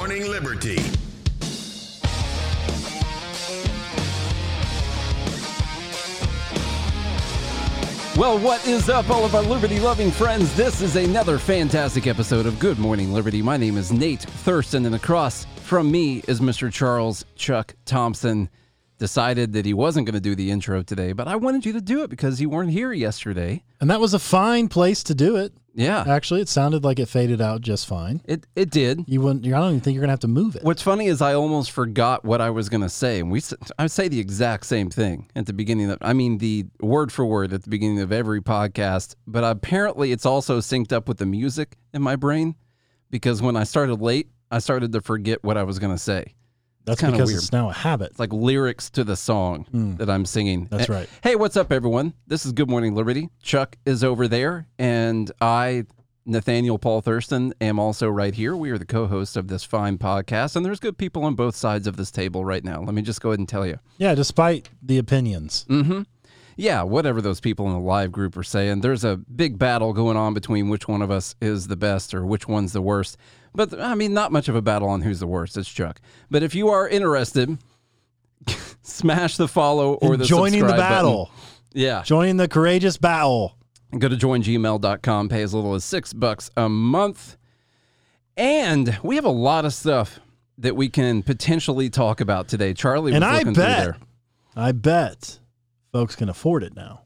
Morning Liberty. Well, what is up, all of our liberty loving friends? This is another fantastic episode of Good Morning Liberty. My name is Nate Thurston, and across from me is Mr. Charles Chuck Thompson. Decided that he wasn't going to do the intro today, but I wanted you to do it because you weren't here yesterday. And that was a fine place to do it. Yeah, Actually, it sounded like it faded out just fine. it, it did. You wouldn't. I don't even think you're gonna have to move it. What's funny is I almost forgot what I was going to say, and we I say the exact same thing at the beginning of. I mean the word for word at the beginning of every podcast, but apparently it's also synced up with the music in my brain because when I started late, I started to forget what I was going to say. That's kinda because weird. it's now a habit. It's like lyrics to the song that I'm singing. That's Eh, right. Hey, what's up, everyone? This is Good Morning Liberty. Chuck is over there, and I, Nathaniel Paul Thurston, am also right here. We are the co hosts of this fine podcast, and there's good people on both sides of this table right now. Let me just go ahead and tell you. Yeah, despite the opinions. Mm-hmm. Yeah, whatever those people in the live group are saying, there's a big battle going on between which one of us is the best or which one's the worst. But I mean, not much of a battle on who's the worst. It's Chuck. But if you are interested, smash the follow or And the joining the subscribe button. battle, Yeah. joining the courageous battle. Go to joingml.com, pay as little as six bucks a month. And we have a lot of stuff that we can potentially talk about today. Charlie was And I bet-. I bet folks can afford it now.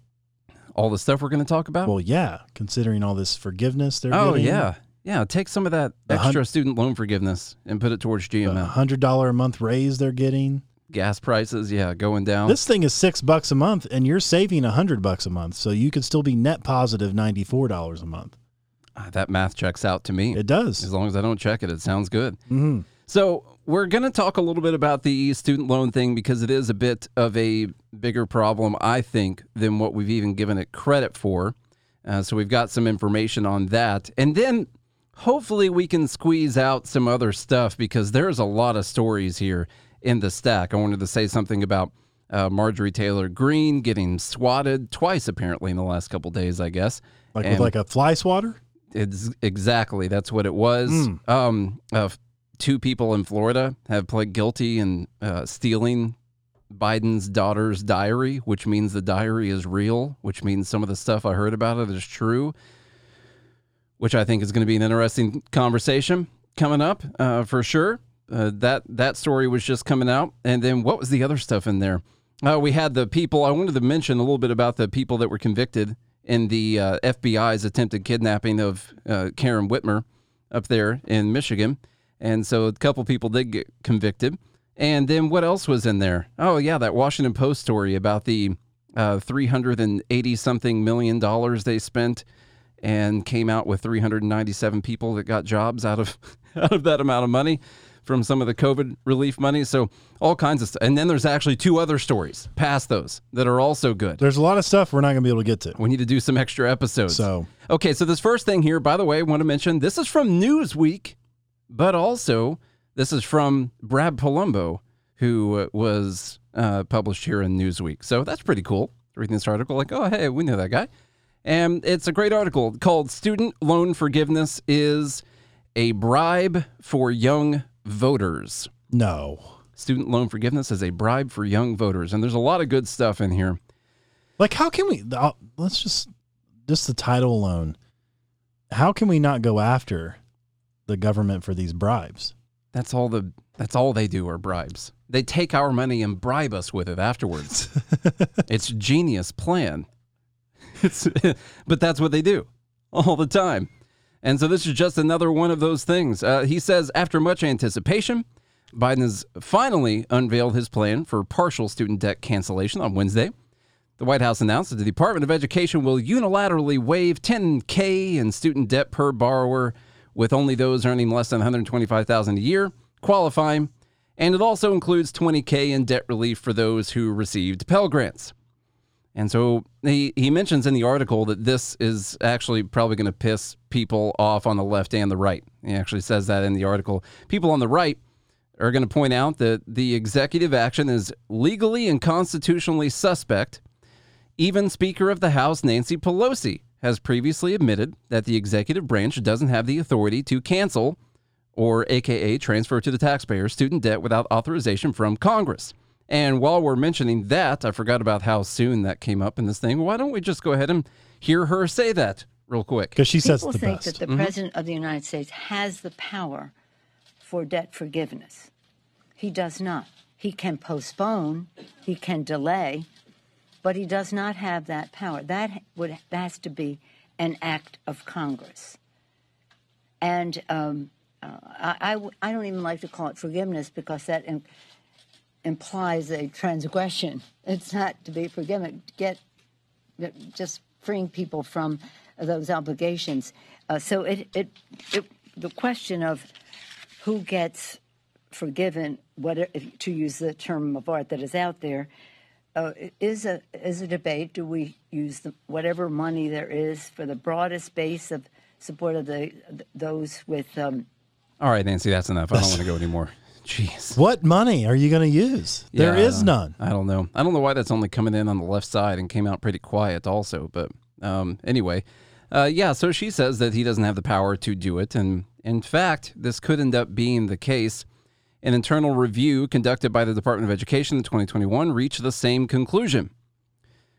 All the stuff we're going to talk about? Well, yeah, considering all this forgiveness they're oh, getting. yeah. Yeah, take some of that The hun- extra student loan forgiveness and put it towards GML. hundred dollar a month raise they're getting. Gas prices, yeah, going down. This thing is six bucks a month, and you're saving a hundred bucks a month, so you could still be net positive ninety four dollars a month. Ah, that math checks out to me. It does. as long as I don't check it, it sounds good. hmm So we're going to talk a little bit about the student loan thing because it is a bit of a bigger problem, I think, than what we've even given it credit for. Uh, so we've got some information on that, and then hopefully we can squeeze out some other stuff because there's a lot of stories here in the stack. I wanted to say something about uh, Marjorie Taylor Greene getting swatted twice, apparently in the last couple days, I guess. Like And- with like a fly swatter. it's exactly that's what it was. Um, uh, two people in Florida have pled guilty in uh, stealing Biden's daughter's diary, which means the diary is real, which means some of the stuff I heard about it is true. Which I think is going to be an interesting conversation coming up uh, for sure. Uh, that that story was just coming out, and then what was the other stuff in there? Uh, we had the people. I wanted to mention a little bit about the people that were convicted in the uh, FBI's attempted kidnapping of uh, Karen Whitmer up there in Michigan, and so a couple people did get convicted. And then what else was in there? Oh yeah, that Washington Post story about the uh, 380 something million dollars they spent and came out with 397 people that got jobs out of out of that amount of money from some of the COVID relief money. So all kinds of stuff. And then there's actually two other stories past those that are also good. There's a lot of stuff we're not going to be able to get to. We need to do some extra episodes. So Okay, so this first thing here, by the way, I want to mention this is from Newsweek, but also this is from Brad Polumbo, who uh, was uh, published here in Newsweek. So that's pretty cool. Reading this article, like, oh, hey, we know that guy. And it's a great article called Student Loan Forgiveness is a Bribe for Young Voters. no, Student loan forgiveness is a bribe for young voters. And there's a lot of good stuff in here. like how can we? uh, Let's just just the title alone. How can we not go after the government for these bribes? That's all the that's all they do are bribes. They take our money and bribe us with it afterwards. it's a genius plan. It's, but that's what they do all the time. And so this is just another one of those things. Uh, he says after much anticipation, Biden has finally unveiled his plan for partial student debt cancellation on Wednesday. The White House announced that the Department of Education will unilaterally waive 10K in student debt per borrower, with only those earning less than 125,000 a year qualifying, and it also includes 20K in debt relief for those who received Pell Grants. And so he, he mentions in the article that this is actually probably going to piss people off on the left and the right. He actually says that in the article. People on the right are going to point out that the executive action is legally and constitutionally suspect. Even Speaker of the House Nancy Pelosi has previously admitted that the executive branch doesn't have the authority to cancel or AKA transfer to the taxpayer student debt without authorization from Congress. And while we're mentioning that, I forgot about how soon that came up in this thing. Why don't we just go ahead and hear her say that real quick? Because she says People the think best. that the Mm-hmm. President of the United States has the power for debt forgiveness. He does not. He can postpone, he can delay, but he does not have that power. That would that has to be an act of Congress. And um, uh, I, I w- I don't even like to call it forgiveness because that im- implies a transgression. It's not to be forgiven. Get just freeing people from those obligations. Uh, so it, it, it, the question of who gets forgiven, what, to use the term of art that is out there, uh, is a is a debate. Do we use the, whatever money there is for the broadest base of support of the those with um, All right, Nancy, that's enough. I don't want to go anymore. Jeez. what money are you going to use? There Yeah, I none. I don't know. I don't know why that's only coming in on the left side and came out pretty quiet also. But um, anyway, uh, yeah, so she says that he doesn't have the power to do it. And in fact, this could end up being the case. An internal review conducted by the Department of Education in 2021 reached the same conclusion.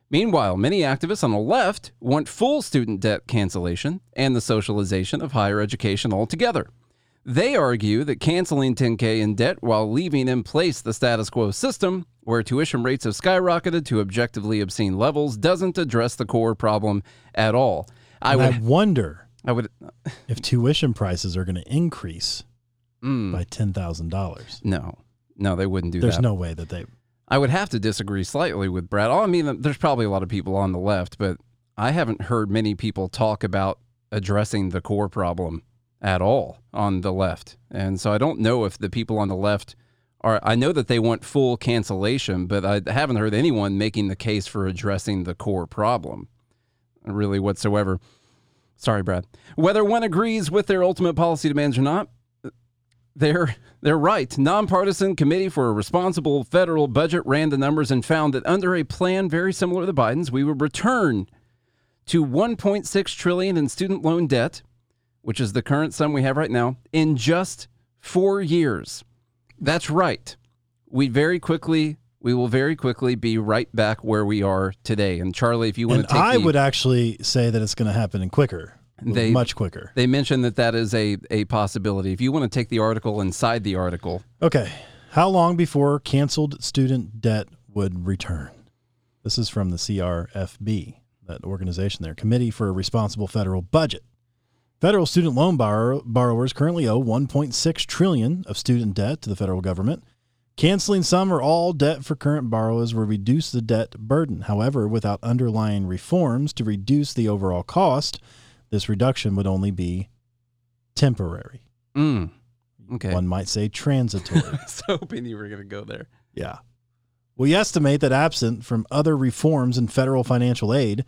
Meanwhile, many activists on the left want full student debt cancellation and the socialization of higher education altogether. They argue that canceling 10K in debt while leaving in place the status quo system, where tuition rates have skyrocketed to objectively obscene levels, doesn't address the core problem at all. I And I would, wonder I would, if tuition prices are going to increase mm, by ten thousand dollars. no, no, they wouldn't do There's that. There's no way that they. I would have to disagree slightly with Brad. I mean, there's probably a lot of people on the left, but I haven't heard many people talk about addressing the core problem at all on the left. And so I don't know if the people on the left are, I know that they want full cancellation, but I haven't heard anyone making the case for addressing the core problem really whatsoever. Sorry, Brad. Whether one agrees with their ultimate policy demands or not, they're they're right. Nonpartisan committee for a responsible federal budget ran the numbers and found that under a plan very similar to the Biden's, we would return to 1.6 trillion in student loan debt, which is the current sum we have right now, in just 4 years. That's right. We very quickly we will very quickly be right back where we are today. And Charlie, if you want And to take I the- would actually say that it's going to happen in quicker, They- much quicker. They mentioned that that is a, a possibility. If you want to take the article inside the article, Okay. How long before canceled student debt would return? This is from the CRFB, that organization there, Committee for a Responsible Federal Budget. Federal student loan borrower, borrowers currently owe 1.6 trillion of student debt to the federal government. Canceling some or all debt for current borrowers will reduce the debt burden. However, without underlying reforms to reduce the overall cost, this reduction would only be temporary. mm, okay. One might say transitory. I was hoping you were going to go there. Yeah. We estimate that absent from other reforms in federal financial aid,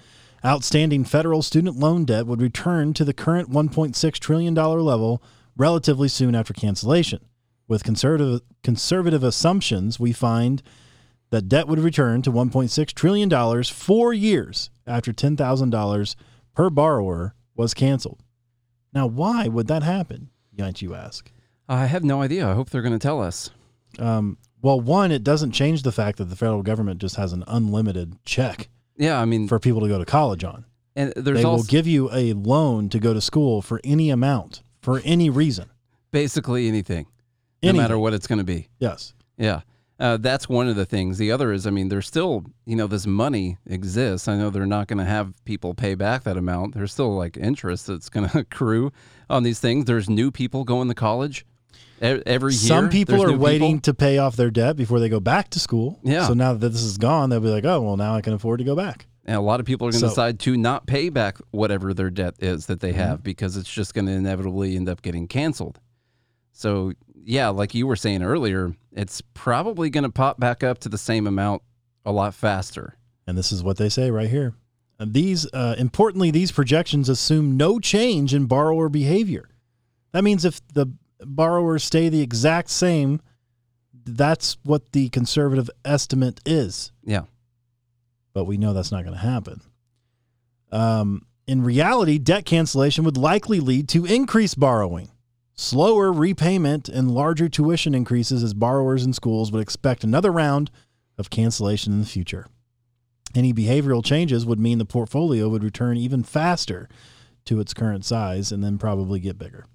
outstanding federal student loan debt would return to the current $1.6 trillion level relatively soon after cancellation. With conservative, conservative assumptions, we find that debt would return to $1.6 trillion four years after $10,000 per borrower was canceled. Now, why would that happen, might you ask? I have no idea. I hope they're going to tell us. Um, well, one, it doesn't change the fact that the federal government just has an unlimited check Yeah, I mean, for people to go to college on. and there's they also will give you a loan to go to school for any amount, for any reason. basically anything, no matter what it's going to be. Yes. Yeah. Uh, that's one of the things. The other is, I mean, there's still, you know, this money exists. I know they're not going to have people pay back that amount. There's still like interest that's going to accrue on these things. There's new people going to college every year. Some people are waiting to pay off their debt before they go back to school. Yeah. So now that this is gone, they'll be like, oh, well, now I can afford to go back. And a lot of people are going to So- decide to not pay back whatever their debt is that they Mm-hmm. have because it's just going to inevitably end up getting canceled. So, yeah, like you were saying earlier, it's probably going to pop back up to the same amount a lot faster. And this is what they say right here. And these, uh, importantly, these projections assume no change in borrower behavior. That means if the borrowers stay the exact same, that's what the conservative estimate is. Yeah. But we know that's not going to happen. Um, in reality, debt cancellation would likely lead to increased borrowing. slower repayment and larger tuition increases as borrowers and schools would expect another round of cancellation in the future. Any behavioral changes would mean the portfolio would return even faster to its current size and then probably get bigger.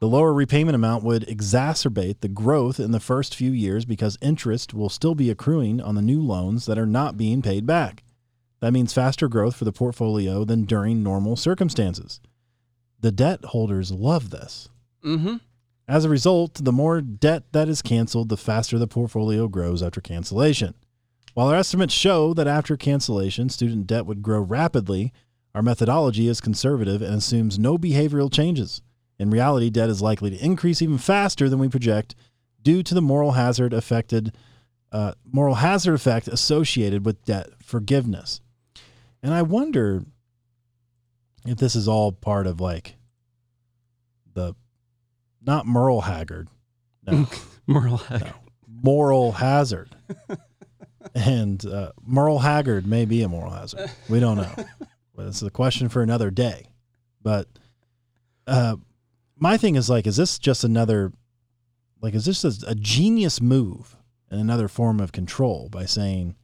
The lower repayment amount would exacerbate the growth in the first few years because interest will still be accruing on the new loans that are not being paid back. That means faster growth for the portfolio than during normal circumstances. The debt holders love this. Mm-hmm. As a result, the more debt that is canceled, the faster the portfolio grows after cancellation. While our estimates show that after cancellation, student debt would grow rapidly, our methodology is conservative and assumes no behavioral changes. In reality, debt is likely to increase even faster than we project due to the moral hazard affected uh, moral hazard effect associated with debt forgiveness. And I wonder if this is all part of like the not Merle Haggard, no, Merle Haggard. no, moral hazard. and uh, Merle Haggard may be a moral hazard. We don't know. but it's a question for another day. But uh, my thing is like, is this just another, like, is this a, a genius move and another form of control by saying,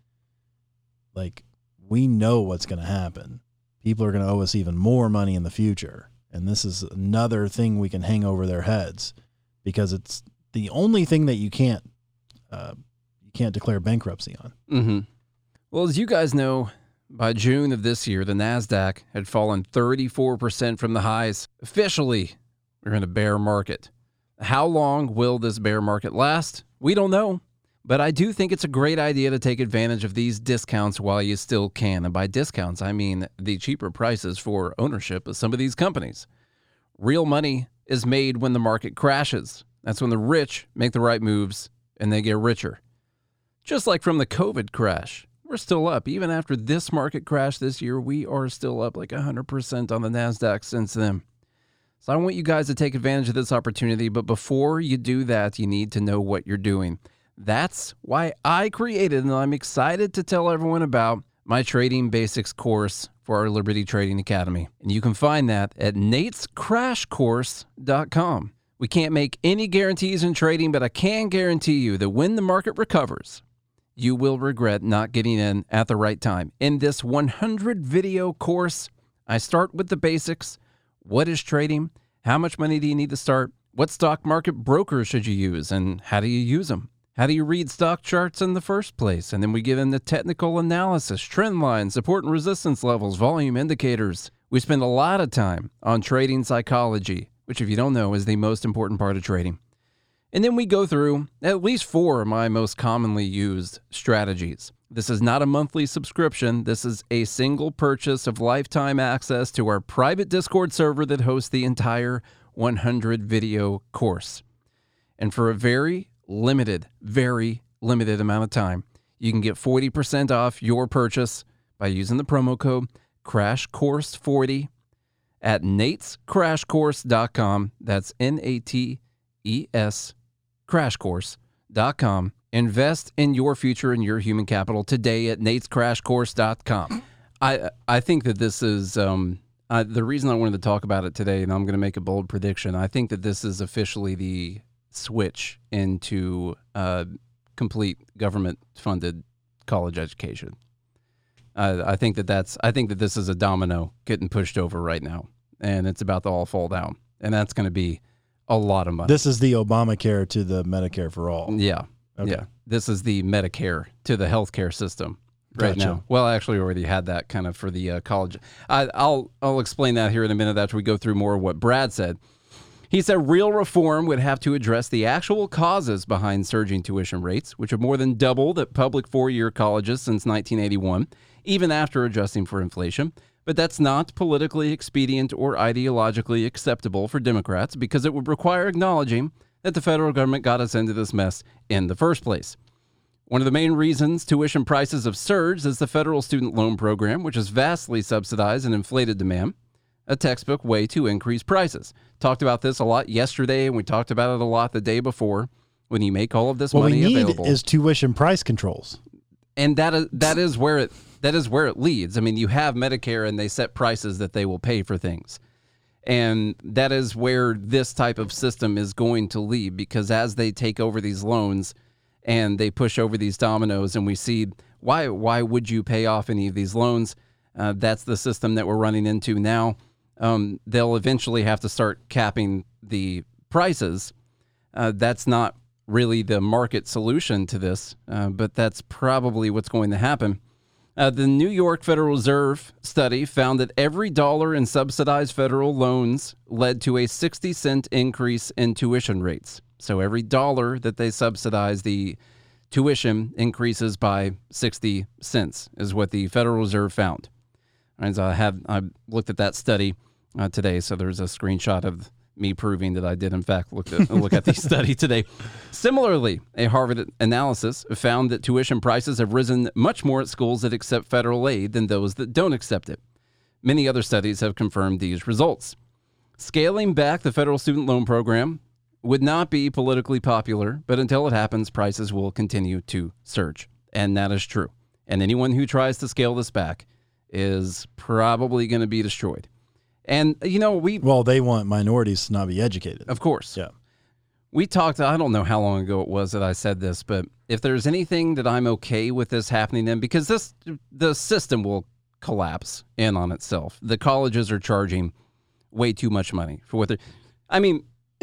like, we know what's going to happen. People are going to owe us even more money in the future. And this is another thing we can hang over their heads because it's the only thing that you can't uh, you can't declare bankruptcy on. Mm-hmm. Well, as you guys know, by June of this year, the NASDAQ had fallen 34% from the highs. Officially, we're in a bear market. How long will this bear market last? We don't know. But I do think it's a great idea to take advantage of these discounts while you still can. And by discounts, I mean the cheaper prices for ownership of some of these companies. Real money is made when the market crashes. That's when the rich make the right moves and they get richer. Just like from the COVID crash, we're still up. Even after this market crash this year, we are still up like 100% on the NASDAQ since then. So I want you guys to take advantage of this opportunity. But before you do that, you need to know what you're doing. That's why I created and I'm excited to tell everyone about my trading basics course for our Liberty Trading Academy. And you can find that at natescrashcourse.com. We can't make any guarantees in trading, but I can guarantee you that when the market recovers, you will regret not getting in at the right time. In this 100 video course, I start with the basics. What is trading? How much money do you need to start? What stock market brokers should you use? And how do you use them? How do you read stock charts in the first place? And then we get the technical analysis, trend lines, support and resistance levels, volume indicators. We spend a lot of time on trading psychology, which, if you don't know, is the most important part of trading. And then we go through at least four of my most commonly used strategies. This is not a monthly subscription. This is a single purchase of lifetime access to our private Discord server that hosts the entire 100 video course. And for a very limited, very limited amount of time, you can get 40% off your purchase by using the promo code CRASHCOURSE40 at natescrashcourse.com. That's N A T E S crashcourse.com. Invest in your future and your human capital today at natescrashcourse.com. I I think that this is um, uh, the reason I wanted to talk about it today, and I'm going to make a bold prediction. I think that this is officially the switch into uh, complete government funded college education. Uh, I think that that's I think that this is a domino getting pushed over right now, and it's about to all fall down, and that's going to be a lot of money. This is the Obamacare to the Medicare for all. Yeah. Okay. Yeah. This is the Medicare to the healthcare system right Gotcha. now. Well, I actually already had that kind of for the uh, college. I, I'll I'll explain that here in a minute after we go through more of what Brad said. He said real reform would have to address the actual causes behind surging tuition rates, which have more than doubled at public four-year colleges since 1981, even after adjusting for inflation. But that's not politically expedient or ideologically acceptable for Democrats because it would require acknowledging that the federal government got us into this mess in the first place. One of the main reasons tuition prices have surged is the federal student loan program, which has vastly subsidized and inflated demand, a textbook way to increase prices. Talked about this a lot yesterday, and we talked about it a lot the day before. When you make all of this What we money need available, is tuition price controls. and that is that is where it that is where it leads. I mean, you have Medicare, and they set prices that they will pay for things, And that is where this type of system is going to lead because as they take over these loans and they push over these dominoes, and we see why why would you pay off any of these loans? Uh, that's the system that we're running into now. Um, they'll eventually have to start capping the prices. Uh, that's not really the market solution to this, uh, but that's probably what's going to happen. Uh, the New York Federal Reserve study found that every dollar in subsidized federal loans led to a 60 cent increase in tuition rates. So every dollar that they subsidize, the tuition increases by 60 cents, is what the Federal Reserve found. And I have I looked at that study uh, today, so there's a screenshot of me proving that I did in fact look at look at the study today. Similarly, a Harvard analysis found that tuition prices have risen much more at schools that accept federal aid than those that don't accept it. Many other studies have confirmed these results. Scaling back the federal student loan program would not be politically popular, but until it happens, prices will continue to surge. And that is true. And anyone who tries to scale this back is probably going to be destroyed. And you know, we Well, they want minorities to not be educated. of course. Yeah. We talked, I don't know how long ago it was that I said this, but if there's anything that I'm okay with this happening in, because this, the system will collapse in on itself. The colleges are charging way too much money for what they're, I mean,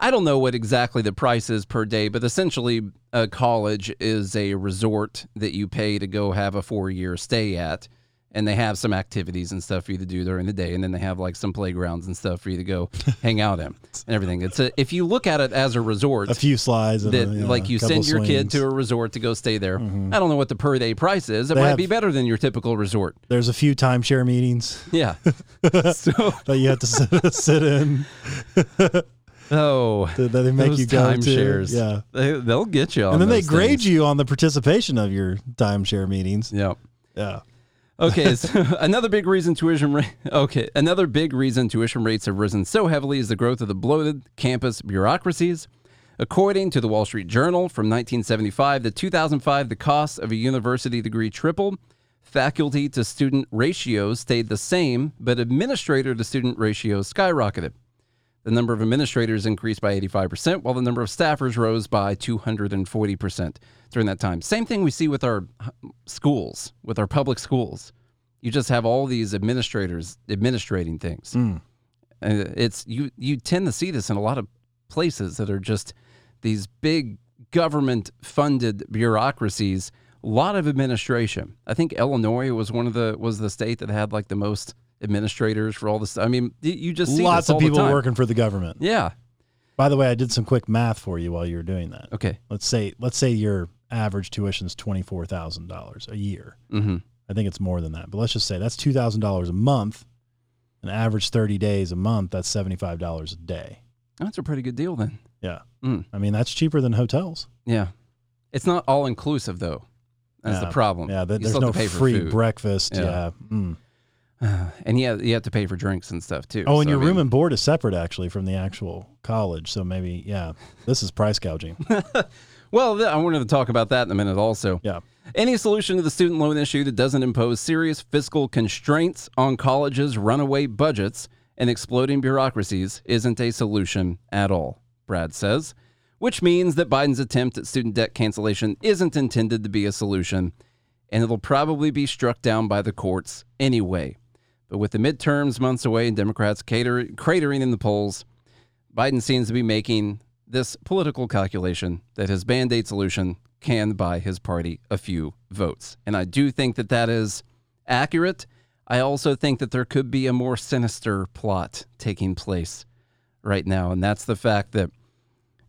I don't know what exactly the price is per day, but essentially a college is a resort that you pay to go have a four year stay at and they have some activities and stuff for you to do during the day, and then they have like some playgrounds and stuff for you to go hang out in and everything. It's a, if you look at it as a resort, A few slides. That a, you know, like you send your kid swings. Mm-hmm. to a resort to go stay there. I don't know what the per day price is. It They might have- be better than your typical resort. There's a few timeshare meetings Yeah. so that you have to sit, sit in oh, that they make you go timeshares. to. Yeah. they, they'll get you. On And then they grade things. you on the participation of your timeshare meetings. Yep. Yeah. Okay, so another big reason tuition rate. Okay, another big reason tuition rates have risen so heavily is the growth of the bloated campus bureaucracies. According to the Wall Street Journal from 1975 to 2005, the cost of a university degree tripled. Faculty to student ratios stayed the same, but administrator to student ratios skyrocketed. The number of administrators increased by 85%, while the number of staffers rose by 240% during that time. Same thing we see with our uh, schools, with our public schools. You just have all these administrators administrating things. Hmm. And it's you you tend to see this in a lot of places that are just these big government funded bureaucracies, a lot of administration. I think Illinois was one of the was the state that had like the most administrators for all this. I mean, you just see Lots of people working for the government. Yeah. By the way, I did some quick math for you while you were doing that. Okay. Let's say let's say your average tuition is twenty four thousand dollars a year. Mm-hmm. I think it's more than that, but let's just say that's two thousand dollars a month. An average thirty days a month, that's seventy five dollars a day. That's a pretty good deal then. Yeah, Mm. I mean that's cheaper than hotels. Yeah. It's not all inclusive though. That's Yeah. the problem. Yeah, th- You there's no have to pay for free food. breakfast. Yeah. Yeah. Mm. and you have, you have to pay for drinks and stuff too. Oh, and So, your I mean- room and board is separate actually from the actual college. So maybe yeah, this is price gouging. Well, I wanted to talk about that in a minute also. Yeah. Any solution to the student loan issue that doesn't impose serious fiscal constraints on colleges' runaway budgets and exploding bureaucracies isn't a solution at all, Brad says, which means that Biden's attempt at student debt cancellation isn't intended to be a solution, and it'll probably be struck down by the courts anyway. But with the midterms months away and Democrats cater- cratering in the polls, Biden seems to be making this political calculation that his band aid solution can buy his party a few votes. And I do think that that is accurate. I also think that there could be a more sinister plot taking place right now. And that's the fact that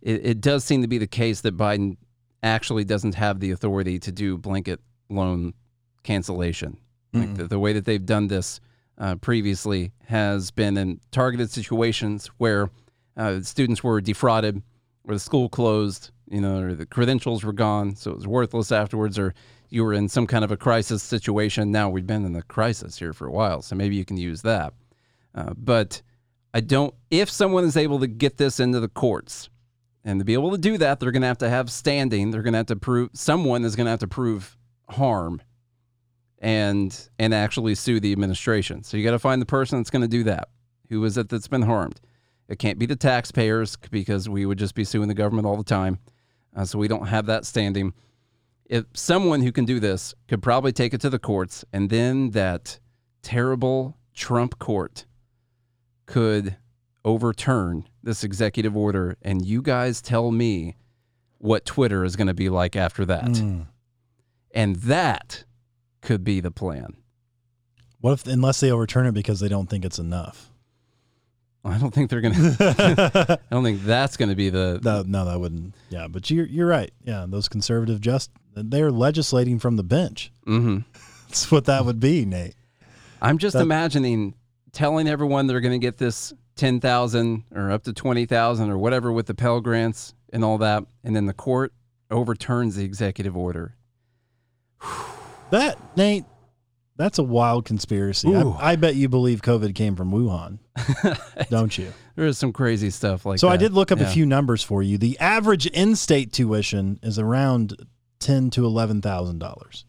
it, it does seem to be the case that Biden actually doesn't have the authority to do blanket loan cancellation. Like the, the way that they've done this uh, previously has been in targeted situations where uh, students were defrauded, or the school closed, you know, or the credentials were gone, so it was worthless afterwards, or you were in some kind of a crisis situation. Now we've been in a crisis here for a while, so maybe you can use that. Uh, but I don't. If someone is able to get this into the courts, and to be able to do that, they're going to have to have standing. They're going to have to prove someone is going to have to prove harm and and actually sue the administration. So you got to find the person that's going to do that. Who is it that's been harmed? It can't be the taxpayers because we would just be suing the government all the time. Uh, so we don't have that standing. If someone who can do this could probably take it to the courts, and then that terrible Trump court could overturn this executive order, and you guys tell me what Twitter is going to be like after that. Mm. And that could be the plan. What if, unless they overturn it because they don't think it's enough? I don't think they're going to, I don't think that's going to be the, No, no, that wouldn't. Yeah, but you're you're right. Yeah, those conservative just they're legislating from the bench. hmm That's what that would be, Nate. I'm just That- imagining telling everyone they're going to get this 10,000 or up to 20,000 or whatever with the Pell Grants and all that. And then the court overturns the executive order. That Nate, that's a wild conspiracy. I, I bet you believe COVID came from Wuhan, don't you? There is some crazy stuff like that. so that. I did look up Yeah. a few numbers for you. The average in-state tuition is around ten to eleven thousand dollars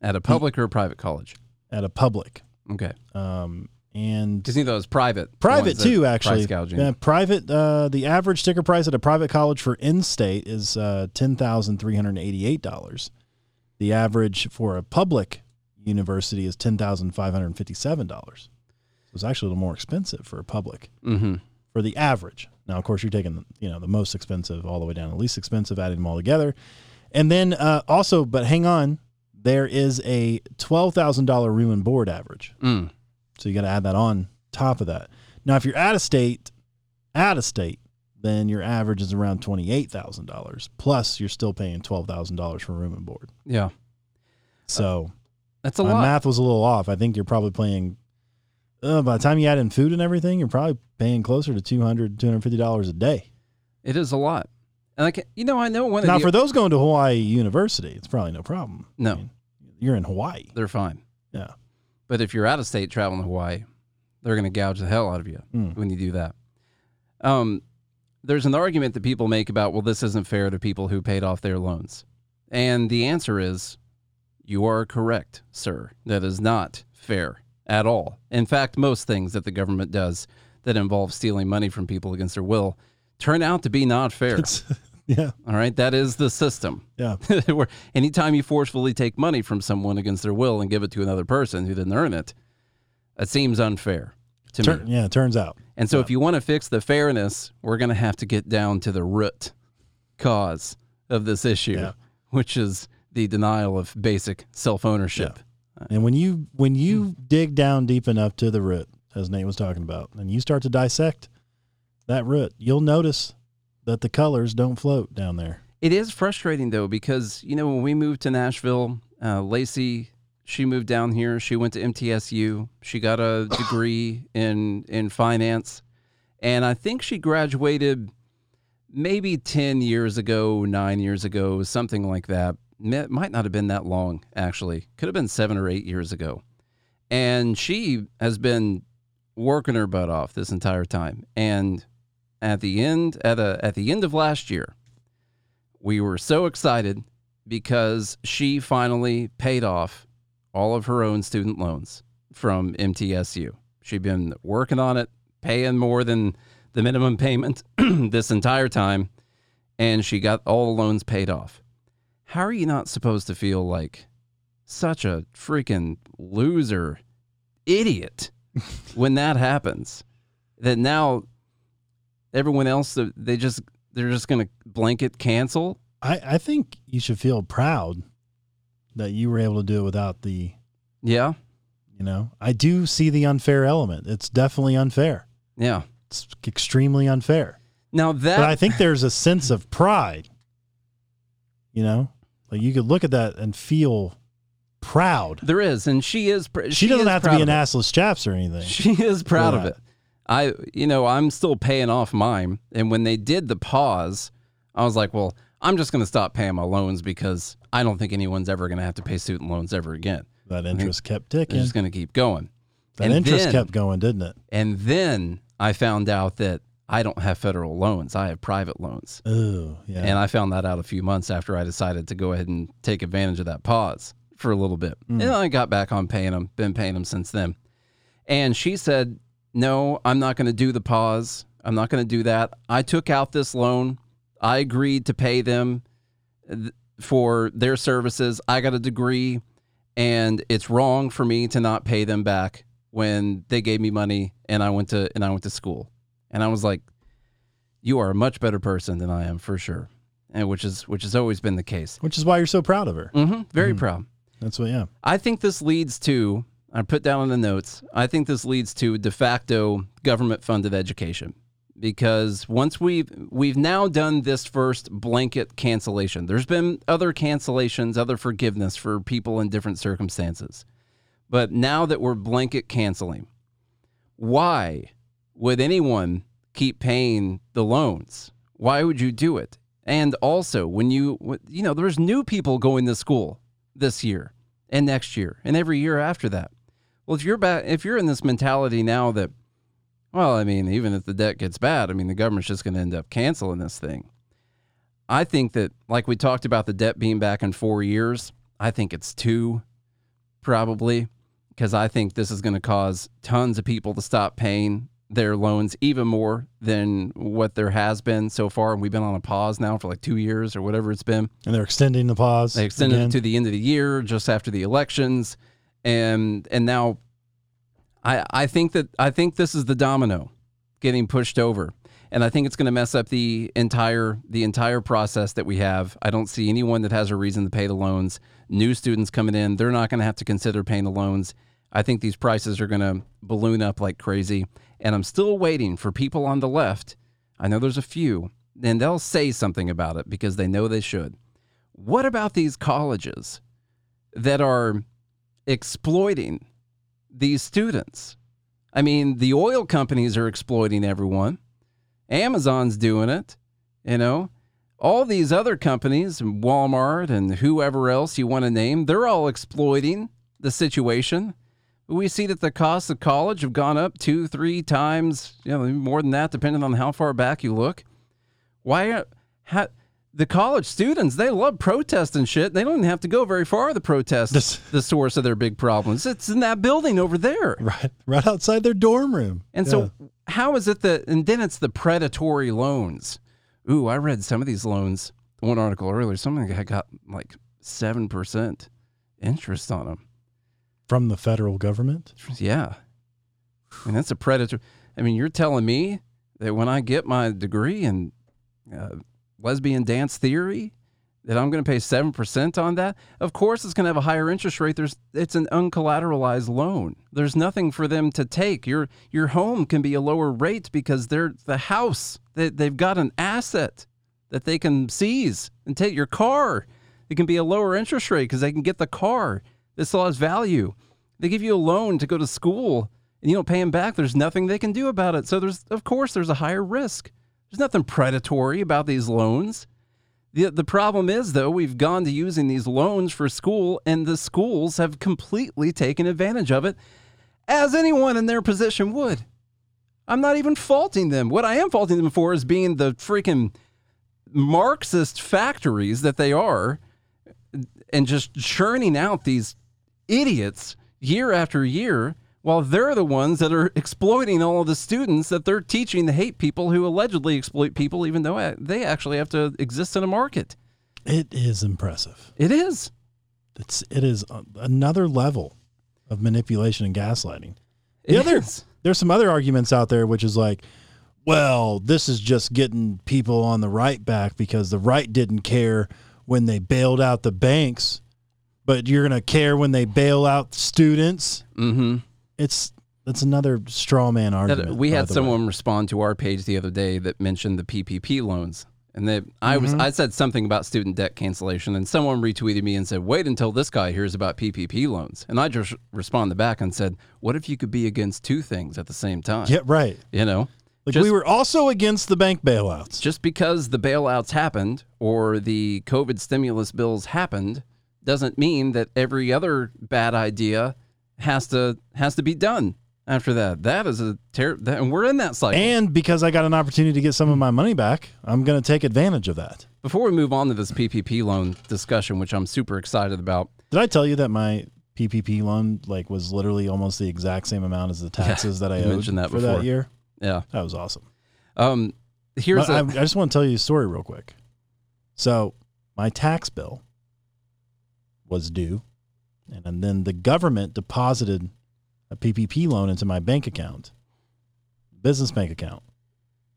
At a public or a private college. at a public, Okay. um, and Because you know, it's private. private too. Actually. Yeah, private. Uh, the average sticker price at a private college for in-state is uh, ten thousand three hundred eighty-eight dollars. The average for a public university is ten thousand five hundred fifty-seven dollars. So it's actually a little more expensive for a public Mm-hmm. for the average. Now, of course, you're taking you know the most expensive all the way down to the least expensive, adding them all together, and then uh, also, but hang on, there is a twelve thousand dollar room and board average. Mm. So you got to add that on top of that. Now, if you're out of state, out of state, then your average is around twenty eight thousand dollars. Plus, you're still paying twelve thousand dollars for room and board. Yeah. So That's a my lot. math was a little off. I think you're probably paying. Uh, by the time you add in food and everything, you're probably paying closer to 200 250 dollars a day. It is a lot. And like, you know, I know one Now, the, for those going to Hawaii University, it's probably no problem. No. I mean, you're in Hawaii. they're fine. Yeah. But if you're out of state traveling to Hawaii, they're going to gouge the hell out of you Mm. when you do that. Um, there's an argument that people make about, well, this isn't fair to people who paid off their loans. And the answer is, you are correct, sir. That is not fair at all. In fact, most things that the government does that involve stealing money from people against their will turn out to be not fair. It's, yeah. all right. That is the system. Yeah. Where anytime you forcefully take money from someone against their will and give it to another person who didn't earn it, it seems unfair to Tur- me. yeah. It turns out. And so, if you want to fix the fairness, we're going to have to get down to the root cause of this issue, Yeah. which is the denial of basic self ownership. And when you when you dig down deep enough to the root, as Nate was talking about, and you start to dissect that root, you'll notice that the colors don't float down there. It is frustrating though because you know when we moved to Nashville, uh, Lacey she moved down here. She went to MTSU. She got a degree in in finance, and I think she graduated maybe ten years ago, nine years ago, something like that. Mi- Might not have been that long actually. Could have been seven or eight years ago, and she has been working her butt off this entire time. And at the end at a, at the end of last year we were so excited because she finally paid off all of her own student loans from MTSU. She'd been working on it, paying more than the minimum payment this entire time, and she got all the loans paid off. How are you not supposed to feel like such a freaking loser idiot when that happens? That now everyone else they just they're just going to blanket cancel I, I think you should feel proud that you were able to do it without the yeah you know. I do see the unfair element. It's definitely unfair. yeah It's extremely unfair. now that But I think there's a sense of pride. You know? Like you could look at that and feel proud. there is and she is pr- She, doesn't is have to be an assless chaps or anything. she is proud of it i you know i'm still paying off mine and when they did the pause i was like well i'm just going to stop paying my loans because i don't think anyone's ever going to have to pay student loans ever again That interest kept ticking. just going to keep going That and interest then- kept going, didn't it? and then i found out that i don't have federal loans i have private loans Oh, yeah. And I found that out a few months after I decided to go ahead and take advantage of that pause for a little bit. Mm. And I got back on paying them, been paying them since then. And she said, no, I'm not going to do the pause. I'm not going to do that. I took out this loan. I agreed to pay them th- for their services. I got a degree, and it's wrong for me to not pay them back when they gave me money and I went to and I went to school. And I was like, you are a much better person than I am for sure. And which is which has always been the case. Which is why you're so proud of her. hmm Very proud. That's what, yeah. I think this leads to, I put down in the notes, I think this leads to de facto government funded education. Because once we've we've now done this first blanket cancellation. There's been other cancellations, other forgiveness for people in different circumstances. But now that we're blanket canceling, why would anyone keep paying the loans? Why would you do it? And also, when you, you know, there's new people going to school this year and next year and every year after that. Well, if you're back, if you're in this mentality now that, well, I mean, even if the debt gets bad, I mean, the government's just going to end up canceling this thing. I think that, like we talked about the debt being back in four years, I think it's two, probably, because I think this is going to cause tons of people to stop paying their loans even more than what there has been so far. And we've been on a pause now for like two years or whatever it's been. And they're extending the pause. They extended again. it to the end of the year, just after the elections, and and now, I I think that I think this is the domino getting pushed over, and I think it's going to mess up the entire the entire process that we have. I don't see anyone that has a reason to pay the loans. New students coming in, they're not going to have to consider paying the loans. I think these prices are going to balloon up like crazy, and I'm still waiting for people on the left. I know there's a few, and they'll say something about it because they know they should. What about these colleges that are exploiting these students? I mean, the oil companies are exploiting everyone. Amazon's doing it, you know. All these other companies, Walmart and whoever else you want to name, they're all exploiting the situation. We see that the costs of college have gone up two, three times, you know, more than that, depending on how far back you look. Why? Uh, how, the college students they love protest and shit. They don't even have to go very far to protest This- the source of their big problems. It's in that building over there. right, right outside their dorm room. And so, how is it that? And then it's the predatory loans. Ooh, I read some of these loans. One article earlier, something guy got like seven percent interest on them. From the federal government. Yeah, mean that's a predator. I mean, you're telling me that when I get my degree in uh, lesbian dance theory, that I'm going to pay seven percent on that? Of course, it's going to have a higher interest rate. There's it's an uncollateralized loan. There's nothing for them to take. Your your home can be a lower rate because they're the house. They, they've got an asset that they can seize and take your car. It can be a lower interest rate because they can get the car. This still has value. They give you a loan to go to school and you don't pay them back. There's nothing they can do about it. So there's of course there's a higher risk. There's nothing predatory about these loans. The, the problem is, though, we've gone to using these loans for school, and the schools have completely taken advantage of it, as anyone in their position would. I'm not even faulting them. What I am faulting them for is being the freaking Marxist factories that they are and just churning out these idiots year after year while they're the ones that are exploiting all of the students that they're teaching to hate people who allegedly exploit people, even though uh, they actually have to exist in a market. It is impressive. It is. It's it is another level of manipulation and gaslighting. It The other is. there's some other arguments out there which is like, well, this is just getting people on the right back because the right didn't care when they bailed out the banks, but you're gonna care when they bail out students. Mm-hmm. It's that's another straw man argument. we had the way. someone respond to our page the other day that mentioned the PPP loans. And they, I was I said something about student debt cancellation, and someone retweeted me and said, "Wait until this guy hears about PPP loans." And I just responded back and said, "What if you could be against two things at the same time?" Yeah, right. You know, Like Just- we were also against the bank bailouts. just because the bailouts happened or the COVID stimulus bills happened doesn't mean that every other bad idea has to has to be done after that. That is a ter- that, and we're in that cycle. And because I got an opportunity to get some of my money back, I'm going to take advantage of that. Before we move on to this PPP loan discussion, which I'm super excited about, Did I tell you that my PPP loan like was literally almost the exact same amount as the taxes that I owed that for before. that year. Yeah. That was awesome. Um, here's I, a, I just want to tell you a story real quick. So my tax bill was due, and then the government deposited a PPP loan into my bank account, business bank account.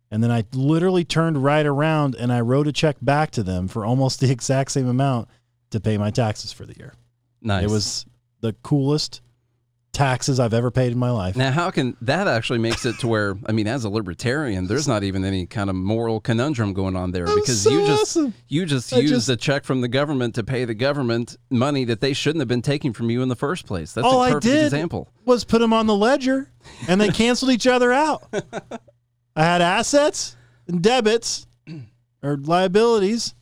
And then I literally turned right around and I wrote a check back to them for almost the exact same amount to pay my taxes for the year. nice. It was the coolest taxes I've ever paid in my life. Now, how can that actually makes it to where I mean, as a libertarian, there's not even any kind of moral conundrum going on there because so you just awesome. you just I used just- a check from the government to pay the government money that they shouldn't have been taking from you in the first place. That's All a I perfect did example. was put them on the ledger and they canceled each other out. I had assets and debits or liabilities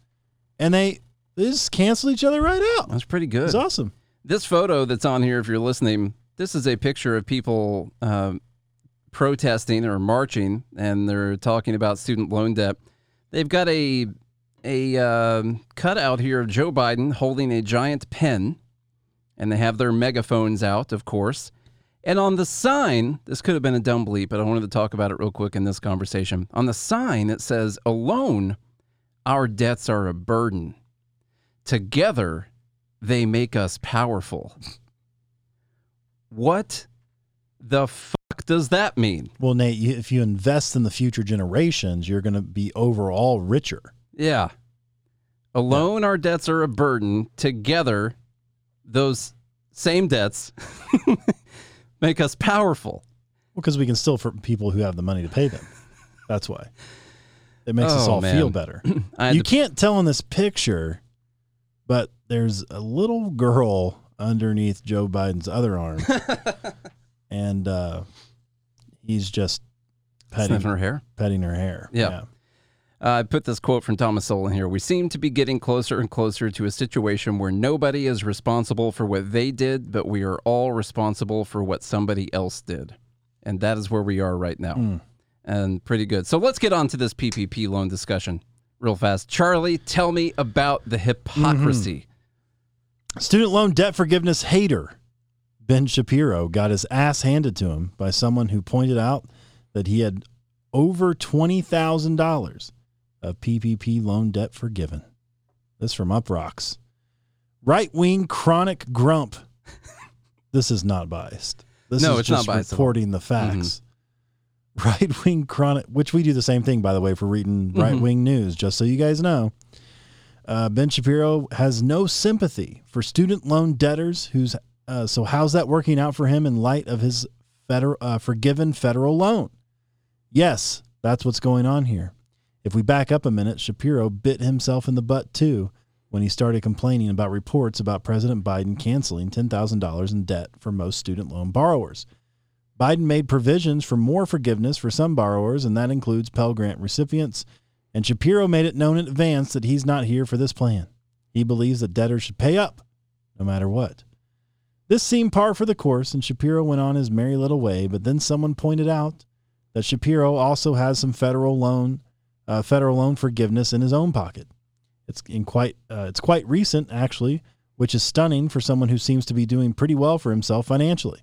and they, they just canceled each other right out. That's pretty good. was awesome. This photo that's on here, if you're listening, this is a picture of people um, protesting or marching, and they're talking about student loan debt. They've got a a um, cutout here of Joe Biden holding a giant pen, and they have their megaphones out, of course. And on the sign, this could have been a dumb bleep, but I wanted to talk about it real quick in this conversation. On the sign, it says, "Alone, our debts are a burden. Together, they make us powerful." What the fuck does that mean? Well, Nate, if you invest in the future generations, you're going to be overall richer. Yeah. Alone, our debts are a burden. Together, those same debts make us powerful. Well, Because we can still for people who have the money to pay them. That's why. It makes us Oh, all man. feel better. You to- can't tell in this picture, but there's a little girl underneath Joe Biden's other arm, and uh, he's just petting sniffing her hair. petting her hair. Yeah. Uh, I put this quote from Thomas Sowell in here. We seem to be getting closer and closer to a situation where nobody is responsible for what they did, but we are all responsible for what somebody else did. And that is where we are right now. Mm. And pretty good. So let's get on to this PPP loan discussion real fast. Charlie, tell me about the hypocrisy. Student loan debt forgiveness hater Ben Shapiro got his ass handed to him by someone who pointed out that he had over $20,000 of PPP loan debt forgiven. This from Uproxx. Right wing chronic grump. this is not biased. This No, is it's not just biased reporting the facts. Right wing chronic, which we do the same thing, by the way, for reading Mm-hmm. right wing news, just so you guys know. Uh, ben Shapiro has no sympathy for student loan debtors. Who's uh, so? How's that working out for him in light of his federal uh, forgiven federal loan? Yes, that's what's going on here. If we back up a minute, Shapiro bit himself in the butt too when he started complaining about reports about President Biden canceling ten thousand dollars in debt for most student loan borrowers. Biden made provisions for more forgiveness for some borrowers, and that includes Pell Grant recipients. And Shapiro made it known in advance that he's not here for this plan. He believes that debtors should pay up, no matter what. This seemed par for the course, and Shapiro went on his merry little way. But then someone pointed out that Shapiro also has some federal loan, uh, federal loan forgiveness in his own pocket. It's in quite, uh, it's quite recent actually, which is stunning for someone who seems to be doing pretty well for himself financially.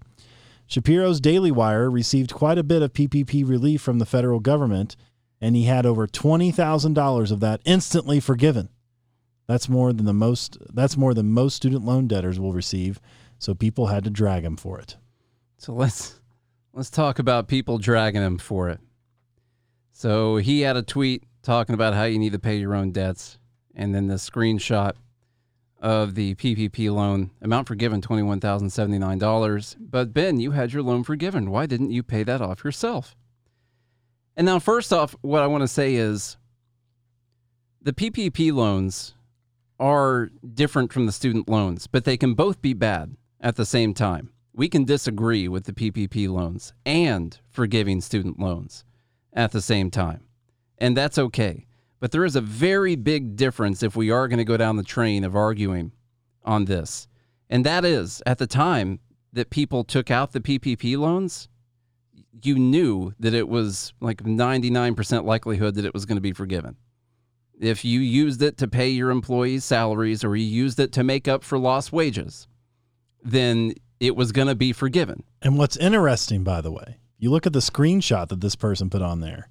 Shapiro's Daily Wire received quite a bit of PPP relief from the federal government, and he had over $20,000 of that instantly forgiven. That's more than the most that's more than most student loan debtors will receive, so people had to drag him for it. So let's let's talk about people dragging him for it. So he had a tweet talking about how you need to pay your own debts, and then the screenshot of the PPP loan amount forgiven twenty one thousand seventy nine dollars. But Ben, you had your loan forgiven. Why didn't you pay that off yourself? And now, first off, what I want to say is the PPP loans are different from the student loans, but they can both be bad at the same time. We can disagree with the PPP loans and forgiving student loans at the same time. And that's okay. But there is a very big difference if we are going to go down the train of arguing on this. And that is at the time that people took out the PPP loans, you knew that it was like 99% likelihood that it was going to be forgiven. If you used it to pay your employees' salaries or you used it to make up for lost wages, then it was going to be forgiven. And what's interesting, by the way, you look at the screenshot that this person put on there.